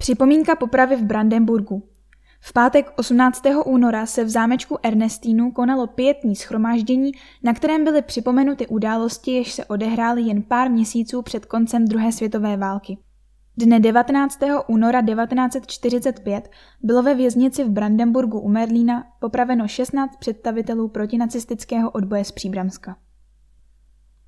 Připomínka popravy v Brandenburgu. V pátek 18. února se v zámečku Ernestínu konalo pětní schromáždění, na kterém byly připomenuty události, jež se odehrály jen pár měsíců před koncem druhé světové války. Dne 19. února 1945 bylo ve věznici v Brandenburgu u Merlína popraveno 16 představitelů protinacistického odboje z Příbramska.